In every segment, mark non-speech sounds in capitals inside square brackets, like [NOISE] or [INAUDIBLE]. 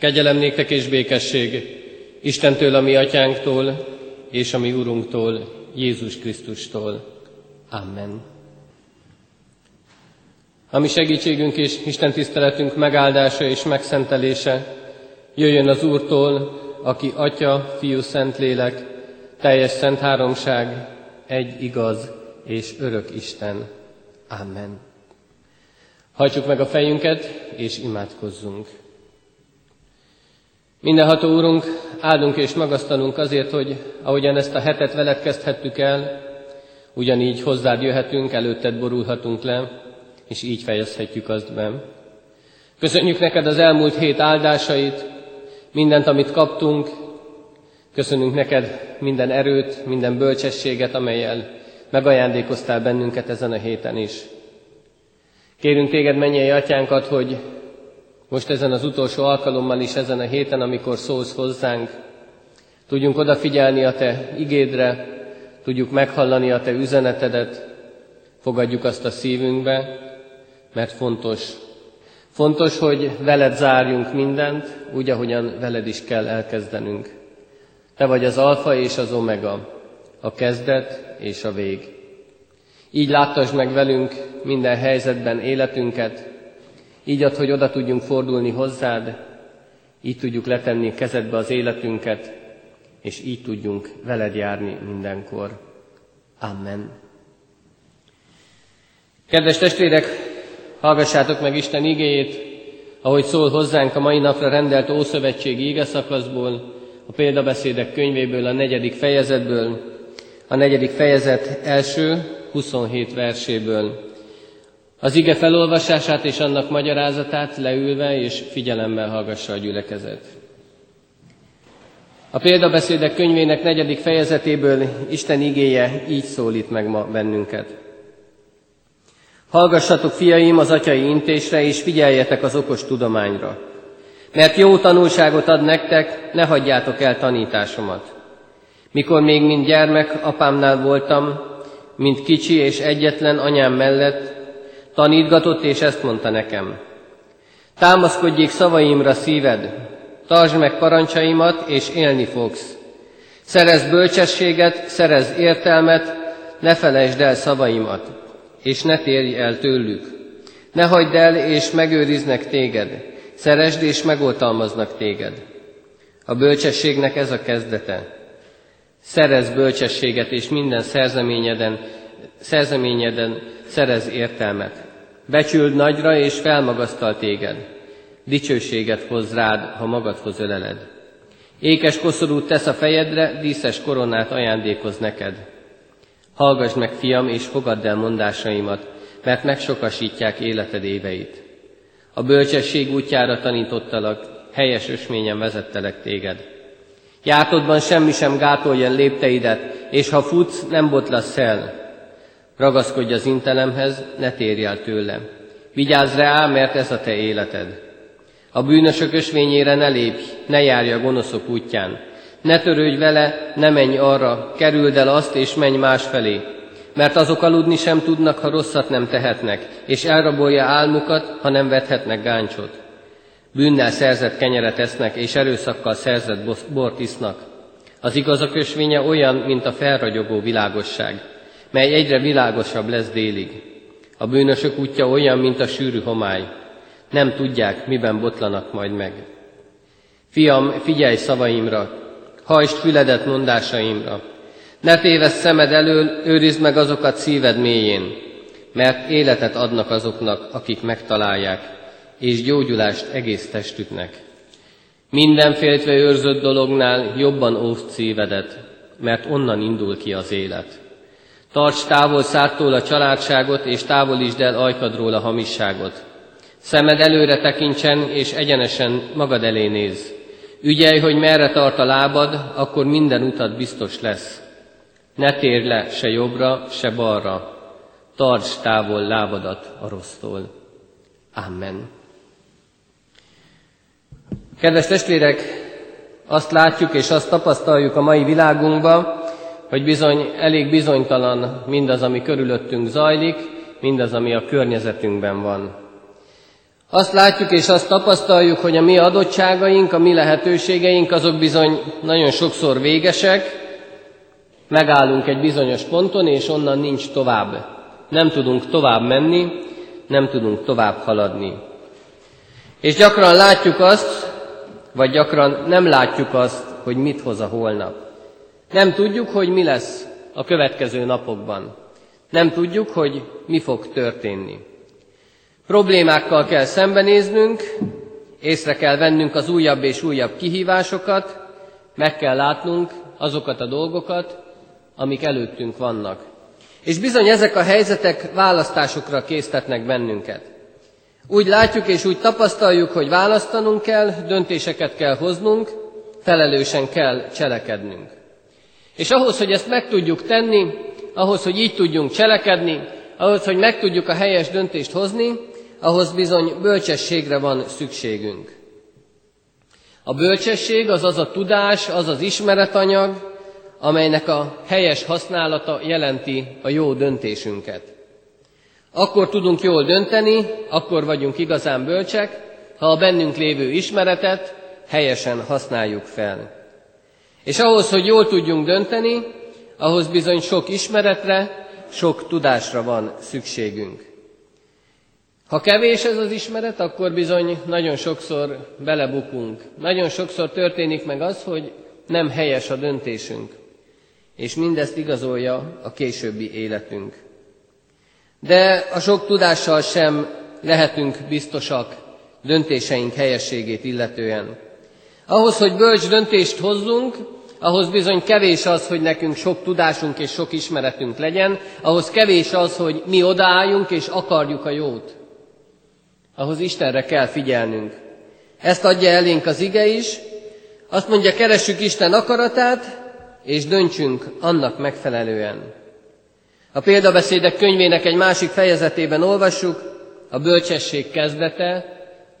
Kegyelem néktek és békesség Istentől, a mi atyánktól, és a mi Urunktól, Jézus Krisztustól. Amen. A mi segítségünk és Isten tiszteletünk megáldása és megszentelése jöjjön az Úrtól, aki Atya, Fiú, Szentlélek, teljes szent háromság, egy igaz és örök Isten. Amen. Hajtsuk meg a fejünket, és imádkozzunk. Mindenható Úrunk, áldunk és magasztalunk azért, hogy ahogyan ezt a hetet veled kezdhettük el, ugyanígy hozzád jöhetünk, előtted borulhatunk le, és így fejezhetjük azt be. Köszönjük neked az elmúlt hét áldásait, mindent, amit kaptunk, köszönünk neked minden erőt, minden bölcsességet, amelyel megajándékoztál bennünket ezen a héten is. Kérünk téged, mennyei atyánkat, hogy most ezen az utolsó alkalommal is, ezen a héten, amikor szólsz hozzánk, tudjunk odafigyelni a Te igédre, tudjuk meghallani a Te üzenetedet, fogadjuk azt a szívünkbe, mert fontos. Fontos, hogy veled zárjunk mindent, úgy, ahogyan veled is kell elkezdenünk. Te vagy az alfa és az omega, a kezdet és a vég. Így láttasd meg velünk minden helyzetben életünket, így ad, hogy oda tudjunk fordulni hozzád, így tudjuk letenni kezedbe az életünket, és így tudjunk veled járni mindenkor. Amen. Kedves testvérek, hallgassátok meg Isten igéjét, ahogy szól hozzánk a mai napra rendelt Ószövetségi ige szakaszból, a példabeszédek könyvéből, a negyedik fejezetből, a negyedik fejezet első 27 verséből. Az ige felolvasását és annak magyarázatát leülve és figyelemmel hallgassa a gyülekezet. A példabeszédek könyvének negyedik fejezetéből Isten igéje így szólít meg ma bennünket. Hallgassatok, fiaim, az atyai intésre, és figyeljetek az okos tudományra. Mert jó tanulságot ad nektek, ne hagyjátok el tanításomat. Mikor még mint gyermek apámnál voltam, mint kicsi és egyetlen anyám mellett, tanítgatott, és ezt mondta nekem. Támaszkodjék szavaimra szíved, tartsd meg parancsaimat, és élni fogsz. Szerez bölcsességet, szerez értelmet, ne felejtsd el szavaimat, és ne térj el tőlük. Ne hagyd el, és megőriznek téged, szeresd, és megoltalmaznak téged. A bölcsességnek ez a kezdete. Szerez bölcsességet, és minden szerzeményeden, szerzeményeden szerez értelmet. Becsüld nagyra, és felmagasztal téged. Dicsőséget hoz rád, ha magadhoz öleled. Ékes koszorút tesz a fejedre, díszes koronát ajándékoz neked. Hallgass meg, fiam, és fogadd el mondásaimat, mert megsokasítják életed éveit. A bölcsesség útjára tanítottalak, helyes ösményen vezettelek téged. Jártodban semmi sem gátolja lépteidet, és ha futsz, nem botlasz el. Ragaszkodj az intelemhez, ne térj el tőle. Vigyázz rá, mert ez a te életed. A bűnösök ösvényére ne lépj, ne járj a gonoszok útján. Ne törődj vele, ne menj arra, kerüld el azt, és menj más felé. Mert azok aludni sem tudnak, ha rosszat nem tehetnek, és elrabolja álmukat, ha nem vethetnek gáncsot. Bűnnel szerzett kenyeret esznek, és erőszakkal szerzett bort isznak. Az igazak ösvénye olyan, mint a felragyogó világosság, mely egyre világosabb lesz délig. A bűnösök útja olyan, mint a sűrű homály. Nem tudják, miben botlanak majd meg. Fiam, figyelj szavaimra, hajtsd füledet mondásaimra. Ne tévessz szemed elől, őrizd meg azokat szíved mélyén, mert életet adnak azoknak, akik megtalálják, és gyógyulást egész testüknek. Mindenféltve őrzött dolognál jobban óvd szívedet, mert onnan indul ki az élet. Tarts távol szártól a családságot, és távolítsd el ajkadról a hamisságot. Szemed előre tekintsen, és egyenesen magad elé néz. Ügyelj, hogy merre tart a lábad, akkor minden utat biztos lesz. Ne térj le se jobbra, se balra. Tarts távol lábadat a rossztól. Amen. Kedves testvérek, azt látjuk és azt tapasztaljuk a mai világunkban, hogy bizony elég bizonytalan mindaz, ami körülöttünk zajlik, mindaz, ami a környezetünkben van. Azt látjuk és azt tapasztaljuk, hogy a mi adottságaink, a mi lehetőségeink, azok bizony nagyon sokszor végesek, megállunk egy bizonyos ponton, és onnan nincs tovább. Nem tudunk tovább menni, nem tudunk tovább haladni. És gyakran látjuk azt, vagy gyakran nem látjuk azt, hogy mit hoz a holnap. Nem tudjuk, hogy mi lesz a következő napokban. Nem tudjuk, hogy mi fog történni. Problémákkal kell szembenéznünk, észre kell vennünk az újabb és újabb kihívásokat, meg kell látnunk azokat a dolgokat, amik előttünk vannak. És bizony ezek a helyzetek választásokra késztetnek bennünket. Úgy látjuk és úgy tapasztaljuk, hogy választanunk kell, döntéseket kell hoznunk, felelősen kell cselekednünk. És ahhoz, hogy ezt meg tudjuk tenni, ahhoz, hogy így tudjunk cselekedni, ahhoz, hogy meg tudjuk a helyes döntést hozni, ahhoz bizony bölcsességre van szükségünk. A bölcsesség az az a tudás, az az ismeretanyag, amelynek a helyes használata jelenti a jó döntésünket. Akkor tudunk jól dönteni, akkor vagyunk igazán bölcsek, ha a bennünk lévő ismeretet helyesen használjuk fel. És ahhoz, hogy jól tudjunk dönteni, ahhoz bizony sok ismeretre, sok tudásra van szükségünk. Ha kevés ez az ismeret, akkor bizony nagyon sokszor belebukunk. Nagyon sokszor történik meg az, hogy nem helyes a döntésünk. És mindezt igazolja a későbbi életünk. De a sok tudással sem lehetünk biztosak döntéseink helyességét illetően. Ahhoz, hogy bölcs döntést hozzunk, ahhoz bizony kevés az, hogy nekünk sok tudásunk és sok ismeretünk legyen, ahhoz kevés az, hogy mi odaálljunk és akarjuk a jót. Ahhoz Istenre kell figyelnünk. Ezt adja elénk az ige is. Azt mondja, keressük Isten akaratát, és döntsünk annak megfelelően. A példabeszédek könyvének egy másik fejezetében olvassuk, a bölcsesség kezdete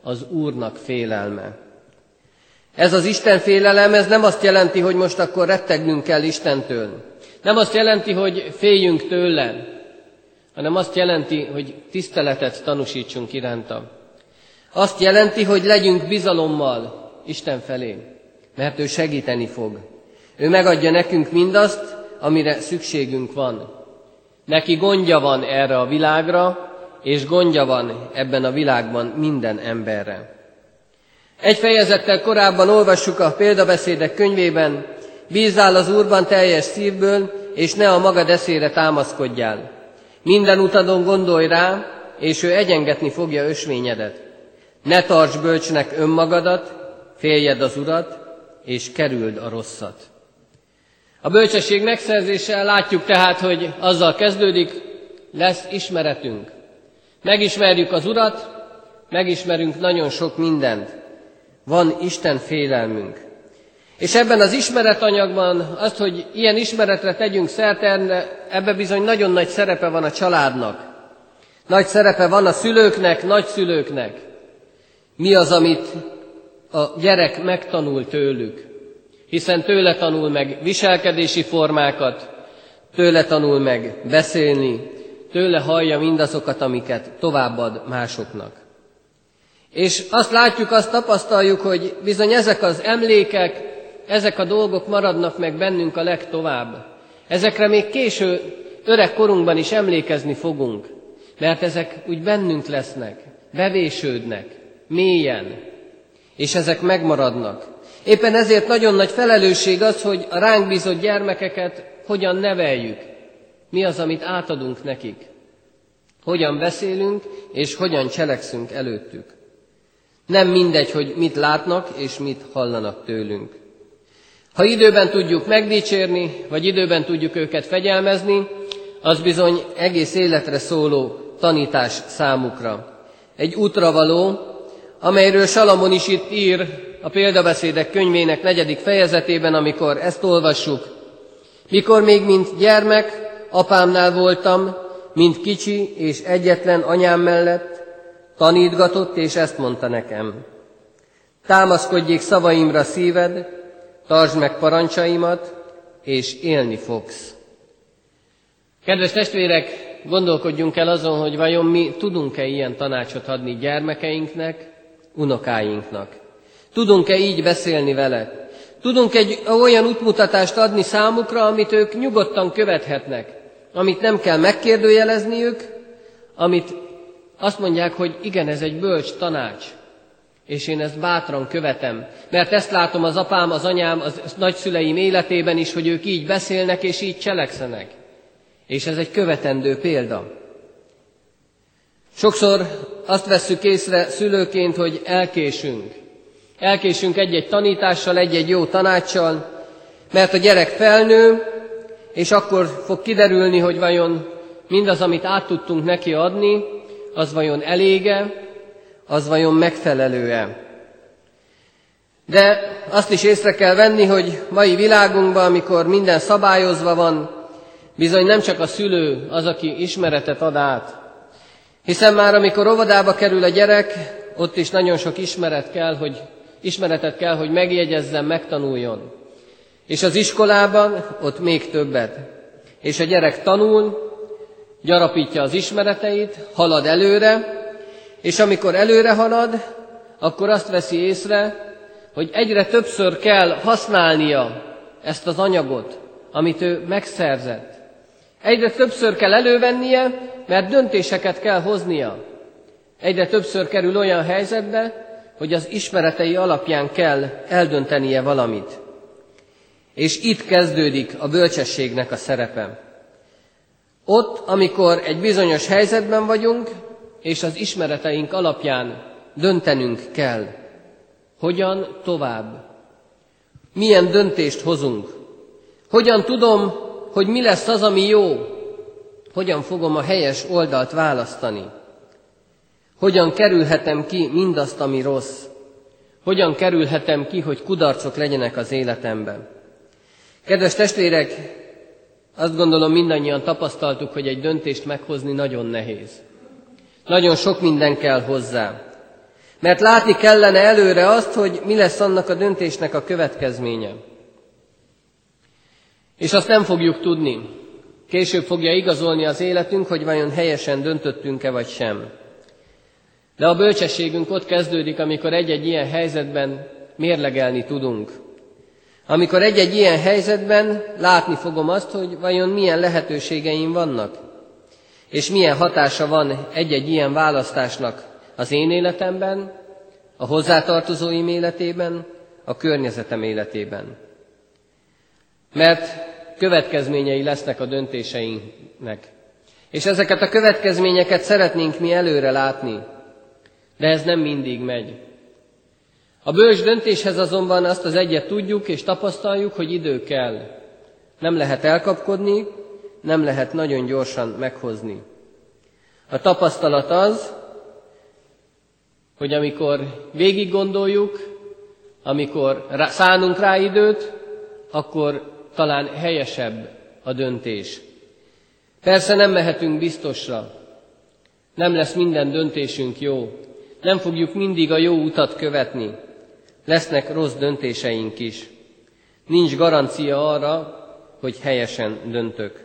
az Úrnak félelme. Ez az Isten félelem, ez nem azt jelenti, hogy most akkor rettegnünk kell Istentől. Nem azt jelenti, hogy féljünk tőle, hanem azt jelenti, hogy tiszteletet tanúsítsunk iránta. Azt jelenti, hogy legyünk bizalommal Isten felé, mert ő segíteni fog. Ő megadja nekünk mindazt, amire szükségünk van. Neki gondja van erre a világra, és gondja van ebben a világban minden emberre. Egy fejezettel korábban olvassuk a példabeszédek könyvében, bízzál az Úrban teljes szívből, és ne a magad eszére támaszkodjál. Minden utadon gondolj rá, és ő egyengetni fogja ösvényedet. Ne tarts bölcsnek önmagadat, féljed az Urat, és kerüld a rosszat. A bölcsesség megszerzése látjuk tehát, hogy azzal kezdődik, lesz ismeretünk. Megismerjük az Urat, megismerünk nagyon sok mindent. Van Isten félelmünk. És ebben az ismeretanyagban azt, hogy ilyen ismeretre tegyünk szert, ebbe bizony nagyon nagy szerepe van a családnak. Nagy szerepe van a szülőknek, nagyszülőknek. Mi az, amit a gyerek megtanul tőlük? Hiszen tőle tanul meg viselkedési formákat, tőle tanul meg beszélni, tőle hallja mindazokat, amiket továbbad másoknak. És azt látjuk, azt tapasztaljuk, hogy bizony ezek az emlékek, ezek a dolgok maradnak meg bennünk a legtovább. Ezekre még késő öreg korunkban is emlékezni fogunk, mert ezek úgy bennünk lesznek, bevésődnek, mélyen, és ezek megmaradnak. Éppen ezért nagyon nagy felelősség az, hogy a ránk bízott gyermekeket hogyan neveljük, mi az, amit átadunk nekik, hogyan beszélünk, és hogyan cselekszünk előttük. Nem mindegy, hogy mit látnak és mit hallanak tőlünk. Ha időben tudjuk megdicsérni, vagy időben tudjuk őket fegyelmezni, az bizony egész életre szóló tanítás számukra. Egy útravaló, amelyről Salamon is itt ír a példabeszédek könyvének negyedik fejezetében, amikor ezt olvassuk. Mikor még mint gyermek apámnál voltam, mint kicsi és egyetlen anyám mellett, Tanítgatott, és ezt mondta nekem. Támaszkodjék szavaimra szíved, tartsd meg parancsaimat, és élni fogsz. Kedves testvérek, gondolkodjunk el azon, hogy vajon mi tudunk-e ilyen tanácsot adni gyermekeinknek, unokáinknak. Tudunk-e így beszélni vele? Tudunk egy olyan útmutatást adni számukra, amit ők nyugodtan követhetnek, amit nem kell megkérdőjelezniük, amit azt mondják, hogy igen, ez egy bölcs tanács, és én ezt bátran követem, mert ezt látom az apám, az anyám, az nagyszüleim életében is, hogy ők így beszélnek és így cselekszenek. És ez egy követendő példa. Sokszor azt vesszük észre szülőként, hogy elkésünk. Elkésünk egy-egy tanítással, egy-egy jó tanácssal, mert a gyerek felnő, és akkor fog kiderülni, hogy vajon mindaz, amit át tudtunk neki adni, az vajon elége, az vajon megfelelő-e. De azt is észre kell venni, hogy mai világunkban, amikor minden szabályozva van, bizony nem csak a szülő az, aki ismeretet ad át, hiszen már amikor óvodába kerül a gyerek, ott is nagyon sok ismeret kell, hogy, ismeretet kell, hogy megjegyezzen, megtanuljon. És az iskolában ott még többet. És a gyerek tanul, gyarapítja az ismereteit, halad előre, és amikor előre halad, akkor azt veszi észre, hogy egyre többször kell használnia ezt az anyagot, amit ő megszerzett. Egyre többször kell elővennie, mert döntéseket kell hoznia. Egyre többször kerül olyan helyzetbe, hogy az ismeretei alapján kell eldöntenie valamit. És itt kezdődik a bölcsességnek a szerepe. Ott, amikor egy bizonyos helyzetben vagyunk, és az ismereteink alapján döntenünk kell. Hogyan tovább? Milyen döntést hozunk? Hogyan tudom, hogy mi lesz az, ami jó? Hogyan fogom a helyes oldalt választani? Hogyan kerülhetem ki mindazt, ami rossz? Hogyan kerülhetem ki, hogy kudarcok legyenek az életemben? Kedves testvérek, azt gondolom mindannyian tapasztaltuk, hogy egy döntést meghozni nagyon nehéz. Nagyon sok minden kell hozzá. Mert látni kellene előre azt, hogy mi lesz annak a döntésnek a következménye. És azt nem fogjuk tudni. Később fogja igazolni az életünk, hogy vajon helyesen döntöttünk-e vagy sem. De a bölcsességünk ott kezdődik, amikor egy-egy ilyen helyzetben mérlegelni tudunk. Amikor egy-egy ilyen helyzetben látni fogom azt, hogy vajon milyen lehetőségeim vannak, és milyen hatása van egy-egy ilyen választásnak az én életemben, a hozzátartozóim életében, a környezetem életében. Mert következményei lesznek a döntéseinknek. És ezeket a következményeket szeretnénk mi előre látni, de ez nem mindig megy. A bölcs döntéshez azonban azt az egyet tudjuk és tapasztaljuk, hogy idő kell. Nem lehet elkapkodni, nem lehet nagyon gyorsan meghozni. A tapasztalat az, hogy amikor végig gondoljuk, amikor szánunk rá időt, akkor talán helyesebb a döntés. Persze nem mehetünk biztosra, nem lesz minden döntésünk jó, nem fogjuk mindig a jó utat követni, lesznek rossz döntéseink is. Nincs garancia arra, hogy helyesen döntök.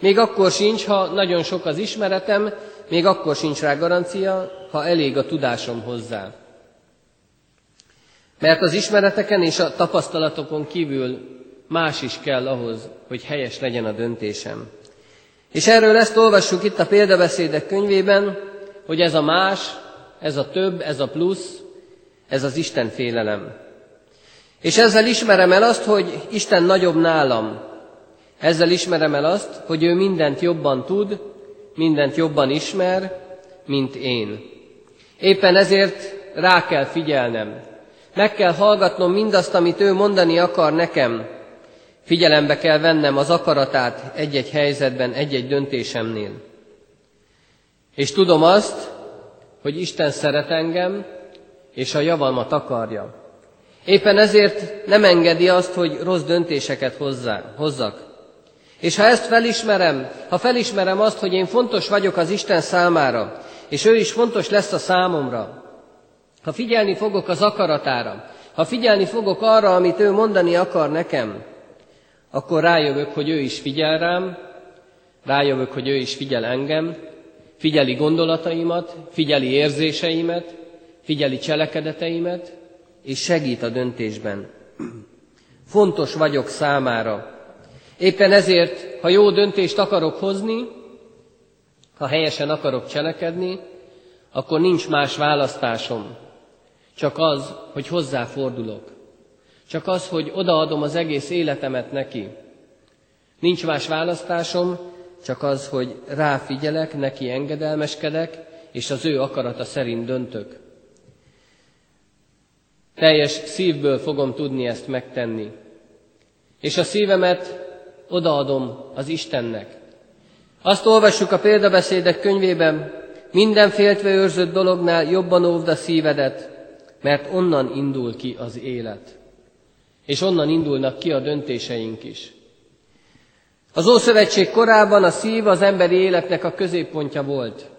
Még akkor sincs, ha nagyon sok az ismeretem, még akkor sincs rá garancia, ha elég a tudásom hozzá. Mert az ismereteken és a tapasztalatokon kívül más is kell ahhoz, hogy helyes legyen a döntésem. És erről ezt olvassuk itt a példabeszédek könyvében, hogy ez a más, ez a több, ez a plusz, ez az Isten félelem. És ezzel ismerem el azt, hogy Isten nagyobb nálam. Ezzel ismerem el azt, hogy ő mindent jobban tud, mindent jobban ismer, mint én. Éppen ezért rá kell figyelnem. Meg kell hallgatnom mindazt, amit ő mondani akar nekem. Figyelembe kell vennem az akaratát egy-egy helyzetben, egy-egy döntésemnél. És tudom azt, hogy Isten szeret engem, és a javalmat akarja. Éppen ezért nem engedi azt, hogy rossz döntéseket hozzá, hozzak. És ha ezt felismerem, ha felismerem azt, hogy én fontos vagyok az Isten számára, és ő is fontos lesz a számomra, ha figyelni fogok az akaratára, ha figyelni fogok arra, amit ő mondani akar nekem, akkor rájövök, hogy ő is figyel rám, rájövök, hogy ő is figyel engem, figyeli gondolataimat, figyeli érzéseimet, figyeli cselekedeteimet, és segít a döntésben. Fontos vagyok számára. Éppen ezért, ha jó döntést akarok hozni, ha helyesen akarok cselekedni, akkor nincs más választásom, csak az, hogy hozzáfordulok. Csak az, hogy odaadom az egész életemet neki. Nincs más választásom, csak az, hogy ráfigyelek, neki engedelmeskedek, és az ő akarata szerint döntök. Teljes szívből fogom tudni ezt megtenni. És a szívemet odaadom az Istennek. Azt olvassuk a példabeszédek könyvében, minden féltve őrzött dolognál jobban óvd a szívedet, mert onnan indul ki az élet. És onnan indulnak ki a döntéseink is. Az Ószövetség korában a szív az emberi életnek a középpontja volt.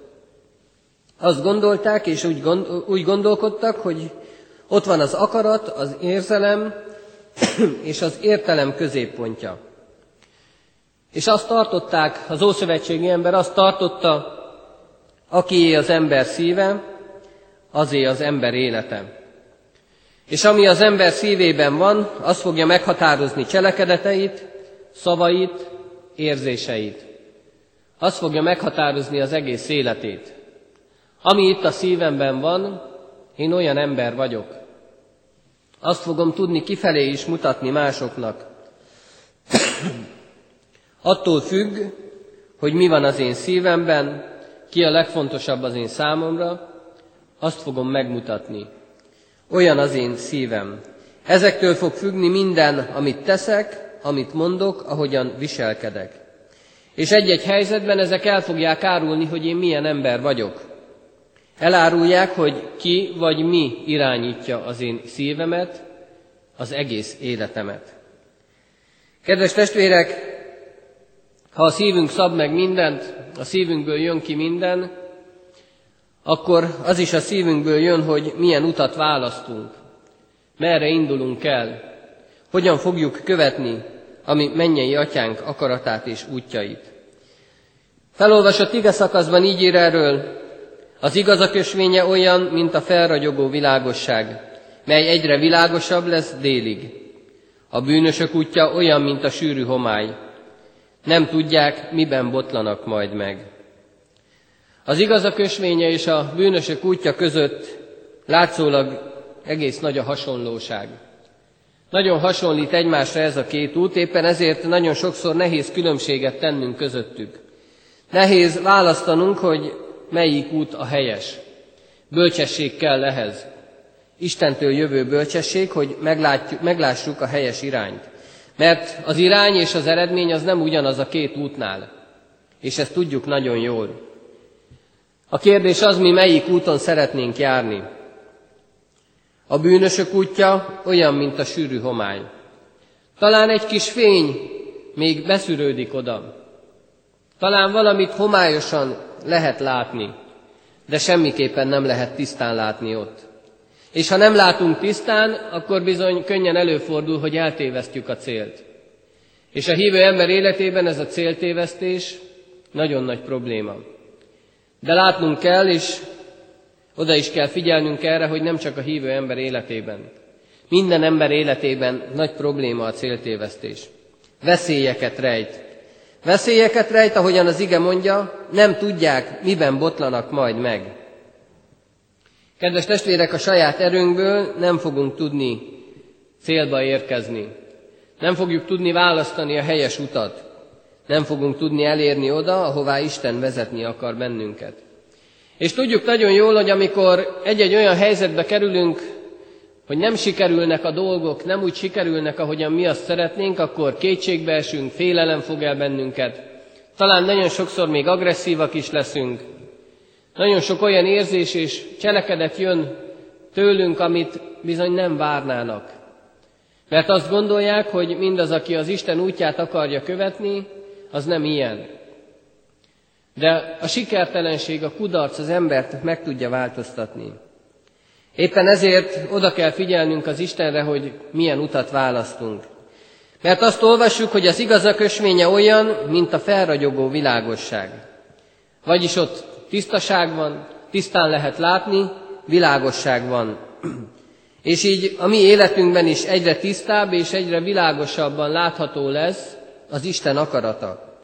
Azt gondolták, és úgy, gond, úgy gondolkodtak, hogy ott van az akarat, az érzelem [CLEARS THROAT] és az értelem középpontja. És azt tartották, az Ószövetségi ember azt tartotta, akié az ember szíve, azé az ember élete. És ami az ember szívében van, az fogja meghatározni cselekedeteit, szavait, érzéseit. Az fogja meghatározni az egész életét. Ami itt a szívemben van, én olyan ember vagyok. Azt fogom tudni kifelé is mutatni másoknak. [CLEARS THROAT] Attól függ, hogy mi van az én szívemben, ki a legfontosabb az én számomra, azt fogom megmutatni. Olyan az én szívem. Ezektől fog függni minden, amit teszek, amit mondok, ahogyan viselkedek. És egy-egy helyzetben ezek el fogják árulni, hogy én milyen ember vagyok. Elárulják, hogy ki vagy mi irányítja az én szívemet, az egész életemet. Kedves testvérek, ha a szívünk szab meg mindent, a szívünkből jön ki minden, akkor az is a szívünkből jön, hogy milyen utat választunk, merre indulunk el, hogyan fogjuk követni ami mennyei atyánk akaratát és útjait. Felolvasott ige szakaszban így ír erről, az igazak ösvénye olyan, mint a felragyogó világosság, mely egyre világosabb lesz délig. A bűnösök útja olyan, mint a sűrű homály, nem tudják, miben botlanak majd meg. Az igazak ösvénye és a bűnösök útja között látszólag egész nagy a hasonlóság. Nagyon hasonlít egymásra ez a két út, éppen ezért nagyon sokszor nehéz különbséget tennünk közöttük. Nehéz választanunk, hogy melyik út a helyes. Bölcsesség kell ehhez. Istentől jövő bölcsesség, hogy meglátjuk, meglássuk a helyes irányt. Mert az irány és az eredmény az nem ugyanaz a két útnál. És ezt tudjuk nagyon jól. A kérdés az, mi melyik úton szeretnénk járni. A bűnösök útja olyan, mint a sűrű homály. Talán egy kis fény még beszűrődik oda. Talán valamit homályosan lehet látni, de semmiképpen nem lehet tisztán látni ott. És ha nem látunk tisztán, akkor bizony könnyen előfordul, hogy eltévesztjük a célt. És a hívő ember életében ez a céltévesztés nagyon nagy probléma. De látnunk kell, és oda is kell figyelnünk erre, hogy nem csak a hívő ember életében. Minden ember életében nagy probléma a céltévesztés. Veszélyeket rejt. Veszélyeket rejt, ahogyan az ige mondja, nem tudják, miben botlanak majd meg. Kedves testvérek, a saját erőnkből nem fogunk tudni célba érkezni. Nem fogjuk tudni választani a helyes utat. Nem fogunk tudni elérni oda, ahová Isten vezetni akar bennünket. És tudjuk nagyon jól, hogy amikor egy-egy olyan helyzetbe kerülünk, hogy nem sikerülnek a dolgok, nem úgy sikerülnek, ahogyan mi azt szeretnénk, akkor kétségbe esünk, félelem fog el bennünket. Talán nagyon sokszor még agresszívak is leszünk, nagyon sok olyan érzés és cselekedet jön tőlünk, amit bizony nem várnának. Mert azt gondolják, hogy mindaz, aki az Isten útját akarja követni, az nem ilyen. De a sikertelenség, a kudarc az embert meg tudja változtatni. Éppen ezért oda kell figyelnünk az Istenre, hogy milyen utat választunk. Mert azt olvassuk, hogy az igazak ösvénye olyan, mint a felragyogó világosság. Vagyis ott tisztaság van, tisztán lehet látni, világosság van. [CLEARS THROAT] És így a mi életünkben is egyre tisztább és egyre világosabban látható lesz az Isten akarata.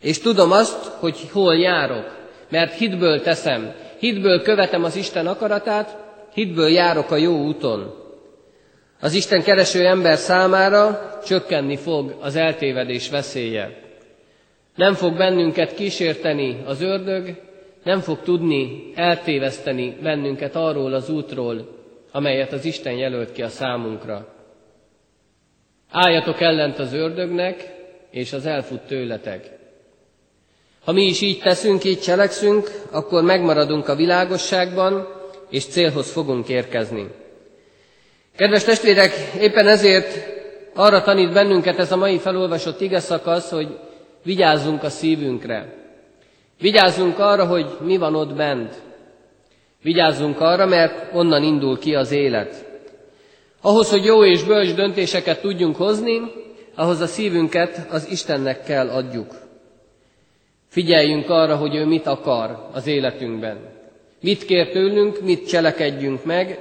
És tudom azt, hogy hol járok, mert hitből teszem, hitből követem az Isten akaratát, hitből járok a jó úton. Az Isten kereső ember számára csökkenni fog az eltévedés veszélye. Nem fog bennünket kísérteni az ördög, nem fog tudni eltéveszteni bennünket arról az útról, amelyet az Isten jelölt ki a számunkra. Álljatok ellent az ördögnek, és az elfut tőletek. Ha mi is így teszünk, így cselekszünk, akkor megmaradunk a világosságban, és célhoz fogunk érkezni. Kedves testvérek, éppen ezért arra tanít bennünket ez a mai felolvasott ige szakasz, hogy vigyázzunk a szívünkre. Vigyázzunk arra, hogy mi van ott bent. Vigyázzunk arra, mert onnan indul ki az élet. Ahhoz, hogy jó és bölcs döntéseket tudjunk hozni, ahhoz a szívünket az Istennek kell adjuk. Figyeljünk arra, hogy ő mit akar az életünkben. Mit kér tőlünk, mit cselekedjünk meg,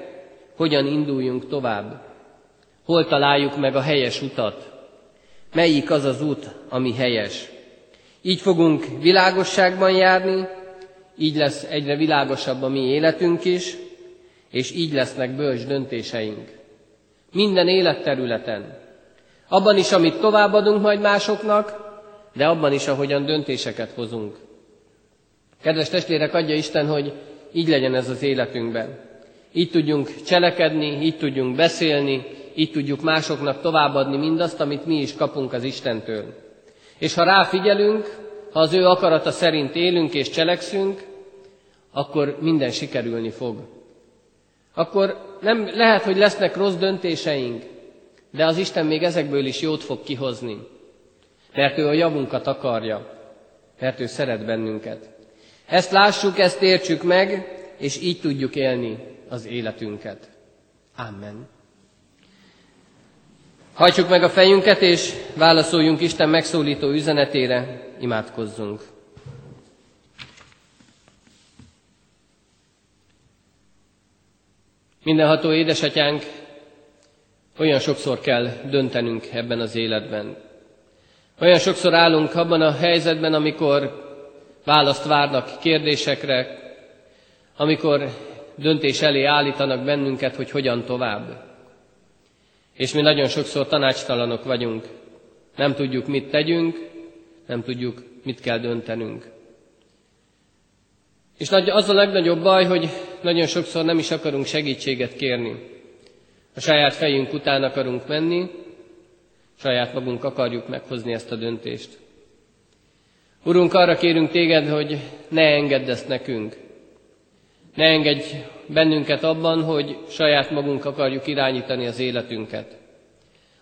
hogyan induljunk tovább. Hol találjuk meg a helyes utat? Melyik az az út, ami helyes? Így fogunk világosságban járni, így lesz egyre világosabb a mi életünk is, és így lesznek bölcs döntéseink. Minden életterületen. Abban is, amit továbbadunk majd másoknak, de abban is, ahogyan döntéseket hozunk. Kedves testvérek, adja Isten, hogy így legyen ez az életünkben. Így tudjunk cselekedni, így tudjunk beszélni, így tudjuk másoknak továbbadni mindazt, amit mi is kapunk az Istentől. És ha ráfigyelünk, ha az ő akarata szerint élünk és cselekszünk, akkor minden sikerülni fog. Akkor nem lehet, hogy lesznek rossz döntéseink, de az Isten még ezekből is jót fog kihozni. Mert ő a javunkat akarja, mert ő szeret bennünket. Ezt lássuk, ezt értsük meg, és így tudjuk élni az életünket. Amen. Hajtsuk meg a fejünket, és válaszoljunk Isten megszólító üzenetére, imádkozzunk. Mindenható édesatyánk, olyan sokszor kell döntenünk ebben az életben. Olyan sokszor állunk abban a helyzetben, amikor választ várnak kérdésekre, amikor döntés elé állítanak bennünket, hogy hogyan tovább. És mi nagyon sokszor tanácstalanok vagyunk. Nem tudjuk, mit tegyünk, nem tudjuk, mit kell döntenünk. És az a legnagyobb baj, hogy nagyon sokszor nem is akarunk segítséget kérni. A saját fejünk után akarunk menni, saját magunk akarjuk meghozni ezt a döntést. Urunk, arra kérünk téged, hogy ne engedd ezt nekünk. Ne engedj bennünket abban, hogy saját magunk akarjuk irányítani az életünket.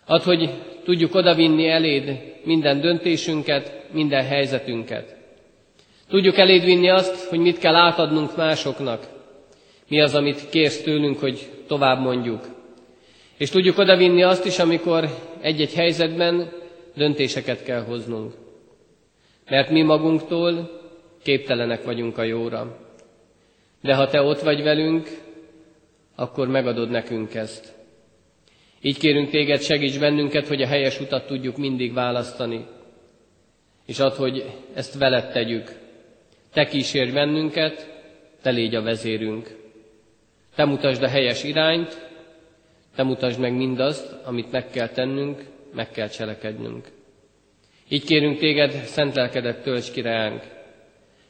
Add, hogy tudjuk odavinni eléd minden döntésünket, minden helyzetünket. Tudjuk eléd vinni azt, hogy mit kell átadnunk másoknak, mi az, amit kérsz tőlünk, hogy tovább mondjuk. És tudjuk odavinni azt is, amikor egy-egy helyzetben döntéseket kell hoznunk. Mert mi magunktól képtelenek vagyunk a jóra. De ha te ott vagy velünk, akkor megadod nekünk ezt. Így kérünk téged, segíts bennünket, hogy a helyes utat tudjuk mindig választani. És ad, hogy ezt veled tegyük. Te kísérj bennünket, te légy a vezérünk. Te mutasd a helyes irányt, te mutasd meg mindazt, amit meg kell tennünk, meg kell cselekednünk. Így kérünk téged, szent lelkedet tölts ki reánk,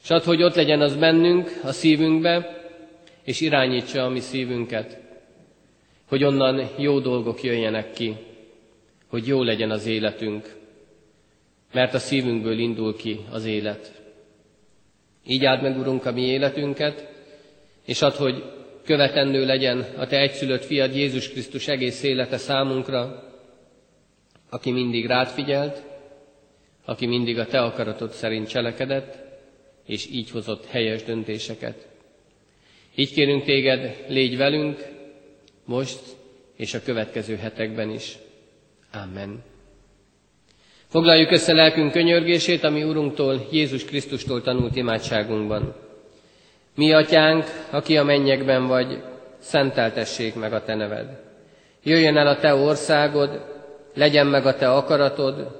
és add, hogy ott legyen az bennünk, a szívünkbe, és irányítsa a mi szívünket, hogy onnan jó dolgok jöjjenek ki, hogy jó legyen az életünk, mert a szívünkből indul ki az élet. Így áld meg, Urunk, a mi életünket, és add, hogy követendő legyen a Te egyszülött fiad Jézus Krisztus egész élete számunkra, aki mindig rád figyelt, aki mindig a Te akaratod szerint cselekedett, és így hozott helyes döntéseket. Így kérünk téged, légy velünk, most és a következő hetekben is. Amen. Foglaljuk össze lelkünk könyörgését, ami Urunktól, Jézus Krisztustól tanult imádságunkban. Mi, Atyánk, aki a mennyekben vagy, szenteltessék meg a Te neved. Jöjjön el a Te országod, legyen meg a Te akaratod,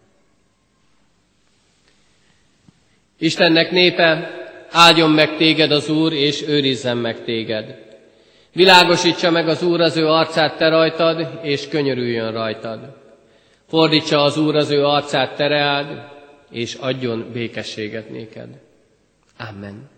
Istennek népe, áldjon meg téged az Úr, és őrizzen meg téged. Világosítsa meg az Úr az ő arcát te rajtad, és könyörüljön rajtad. Fordítsa az Úr az ő arcát tereád, és adjon békességet néked. Amen.